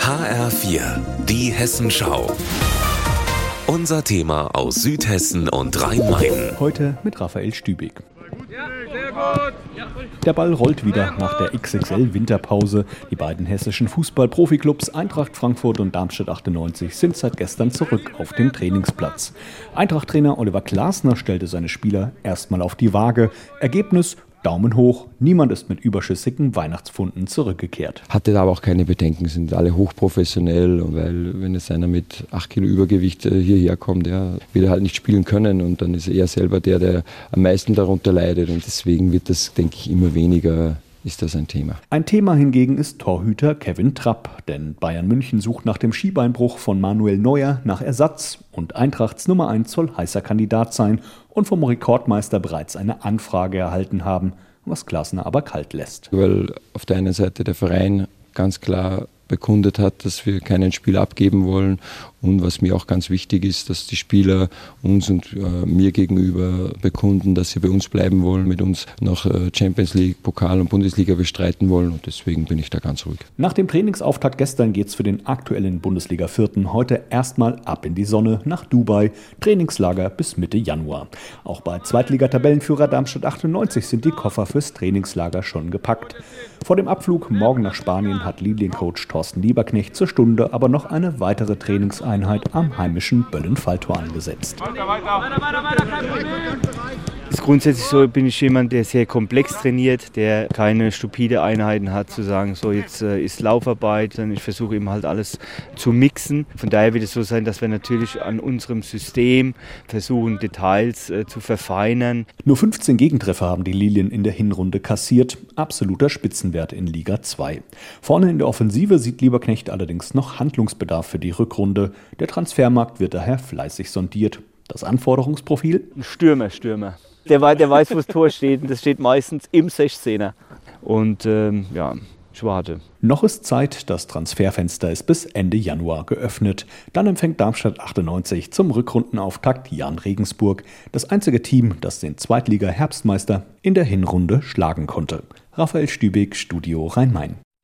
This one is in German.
HR4, die Hessenschau. Unser Thema aus Südhessen und Rhein-Main. Heute mit Raphael Stübig. Der Ball rollt wieder nach der XXL-Winterpause. Die beiden hessischen Fußball-Profiklubs Eintracht Frankfurt und Darmstadt 98 sind seit gestern zurück auf dem Trainingsplatz. Eintracht-Trainer Oliver Glasner stellte seine Spieler erstmal auf die Waage. Ergebnis Daumen hoch, niemand ist mit überschüssigen Weihnachtsfunden zurückgekehrt. Hatte da aber auch keine Bedenken, sind alle hochprofessionell, weil wenn jetzt einer mit 8 Kilo Übergewicht äh, hierher kommt, ja, wird er halt nicht spielen können und dann ist er selber der, der am meisten darunter leidet und deswegen wird das, denke ich, immer weniger ist das ein Thema. Ein Thema hingegen ist Torhüter Kevin Trapp, denn Bayern München sucht nach dem Skibeinbruch von Manuel Neuer nach Ersatz und Eintrachts Nummer 1 soll heißer Kandidat sein und vom Rekordmeister bereits eine Anfrage erhalten haben, was Klasner aber kalt lässt. Weil auf der einen Seite der Verein ganz klar bekundet hat, dass wir keinen Spieler abgeben wollen. Und was mir auch ganz wichtig ist, dass die Spieler uns und äh, mir gegenüber bekunden, dass sie bei uns bleiben wollen, mit uns noch äh, Champions League, Pokal und Bundesliga bestreiten wollen. Und deswegen bin ich da ganz ruhig. Nach dem Trainingsauftakt gestern geht es für den aktuellen Bundesliga-Vierten heute erstmal ab in die Sonne nach Dubai. Trainingslager bis Mitte Januar. Auch bei Zweitliga-Tabellenführer Darmstadt 98 sind die Koffer fürs Trainingslager schon gepackt. Vor dem Abflug morgen nach Spanien hat Liliencoach Thorsten Lieberknecht zur Stunde aber noch eine weitere Trainingseinheit am heimischen Böllenfalltor angesetzt. Weiter, weiter, weiter, grundsätzlich so, bin ich jemand, der sehr komplex trainiert, der keine stupide Einheiten hat, zu sagen, so jetzt äh, ist Laufarbeit, sondern ich versuche eben halt alles zu mixen. Von daher wird es so sein, dass wir natürlich an unserem System versuchen, Details äh, zu verfeinern. Nur 15 Gegentreffer haben die Lilien in der Hinrunde kassiert, absoluter Spitzenwert in Liga 2. Vorne in der Offensive sieht Lieberknecht allerdings noch Handlungsbedarf für die Rückrunde. Der Transfermarkt wird daher fleißig sondiert. Das Anforderungsprofil? Stürmer, Stürmer der, der weiß, wo das Tor steht. Und das steht meistens im 16er. Und ähm, ja, ich warte. Noch ist Zeit, das Transferfenster ist bis Ende Januar geöffnet. Dann empfängt Darmstadt 98 zum Rückrundenauftakt Jan Regensburg, das einzige Team, das den Zweitliga-Herbstmeister in der Hinrunde schlagen konnte. Raphael Stübig, Studio Rhein-Main.